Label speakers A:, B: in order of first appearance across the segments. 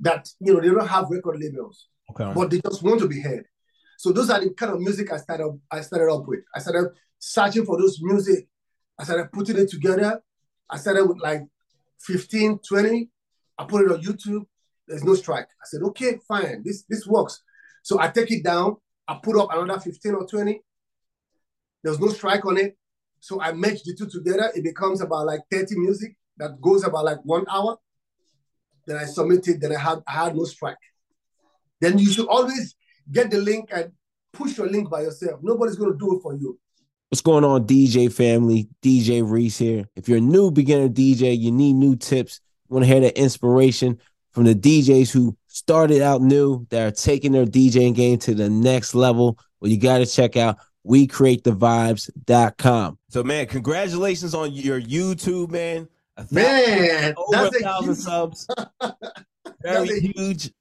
A: that you know they don't have record labels,
B: Okay.
A: but they just want to be heard. So those are the kind of music I started I started up with. I started searching for those music. I started putting it together. I started with like 15, 20. I put it on YouTube. There's no strike. I said, okay, fine. This this works. So I take it down. I put up another 15 or 20. There's no strike on it. So I merge the two together. It becomes about like 30 music that goes about like one hour. Then I submitted, then I had I had no strike. Then you should always get the link and push your link by yourself. Nobody's gonna do it for you.
B: What's going on, DJ family? DJ Reese here. If you're a new beginner DJ, you need new tips. You want to hear the inspiration from the DJs who started out new that are taking their DJing game to the next level. Well, you got to check out WeCreateTheVibes.com. So, man, congratulations on your YouTube, man.
A: Man,
B: over
A: that's
B: a thousand
A: huge-
B: subs. Very
A: That's
B: huge.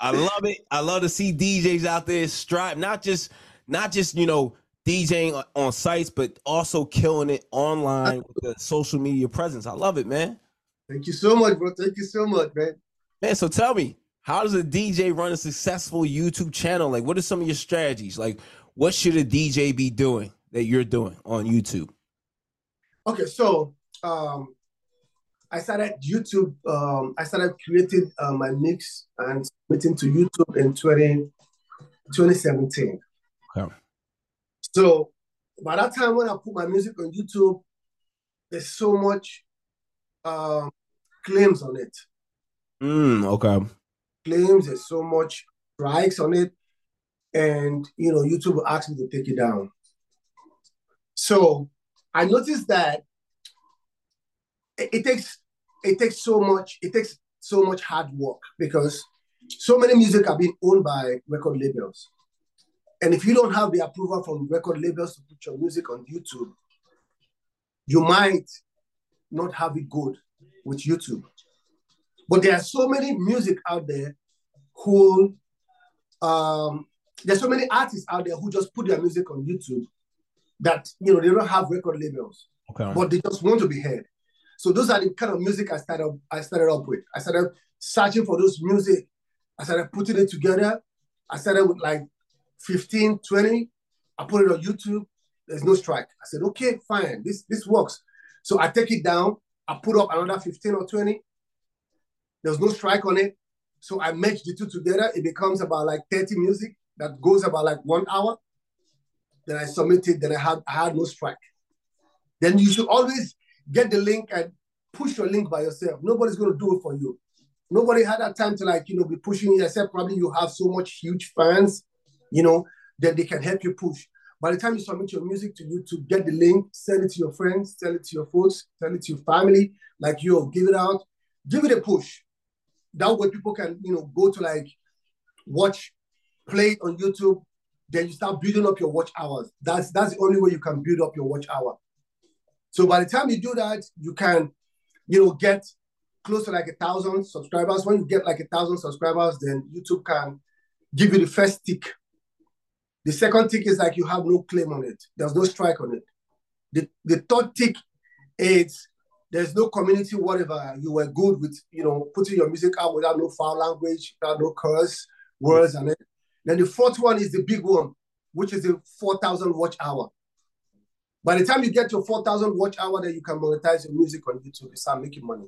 B: I love it. I love to see DJs out there strive, not just not just you know DJing on- on sites, but also killing it online with the social media presence. I love it, man.
A: Thank you so much, bro. Thank you so much, man.
B: Man, so tell me, how does a DJ run a successful YouTube channel? Like, what are some of your strategies? Like, what should a DJ be doing that you're doing on YouTube?
A: Okay, so um, I started YouTube. Um, I started creating uh, my mix and submitting to YouTube in 20, 2017.
B: Okay.
A: So by that time, when I put my music on YouTube, there's so much um, claims on it.
B: Mm, okay.
A: Claims. There's so much strikes on it, and you know, YouTube will ask me to take it down. So I noticed that it takes it takes so much it takes so much hard work because so many music are being owned by record labels and if you don't have the approval from record labels to put your music on youtube you might not have it good with youtube but there are so many music out there who um there's so many artists out there who just put their music on youtube that you know they don't have record labels
B: Okay.
A: but they just want to be heard. So those are the kind of music I started I started up with. I started searching for those music. I started putting it together. I started with like 15, 20. I put it on YouTube. There's no strike. I said, okay, fine. This this works. So I take it down. I put up another 15 or 20. There's no strike on it. So I merge the two together. It becomes about like 30 music that goes about like one hour. Then I submitted, then I had I had no strike then you should always get the link and push your link by yourself. Nobody's going to do it for you. Nobody had that time to like, you know, be pushing it, except probably you have so much huge fans, you know, that they can help you push. By the time you submit your music to YouTube, get the link, send it to your friends, send it to your folks, send it to your family, like yo, give it out, give it a push. That way people can, you know, go to like watch, play it on YouTube, then you start building up your watch hours. That's that's the only way you can build up your watch hour. So by the time you do that, you can, you know, get close to like a thousand subscribers. When you get like a thousand subscribers, then YouTube can give you the first tick. The second tick is like you have no claim on it. There's no strike on it. The, the third tick is there's no community, whatever. You were good with, you know, putting your music out without no foul language, without no curse words and it. Then the fourth one is the big one, which is the 4,000 watch hour. By the time you get your 4,000 watch hour, then you can monetize your music on YouTube and start making money.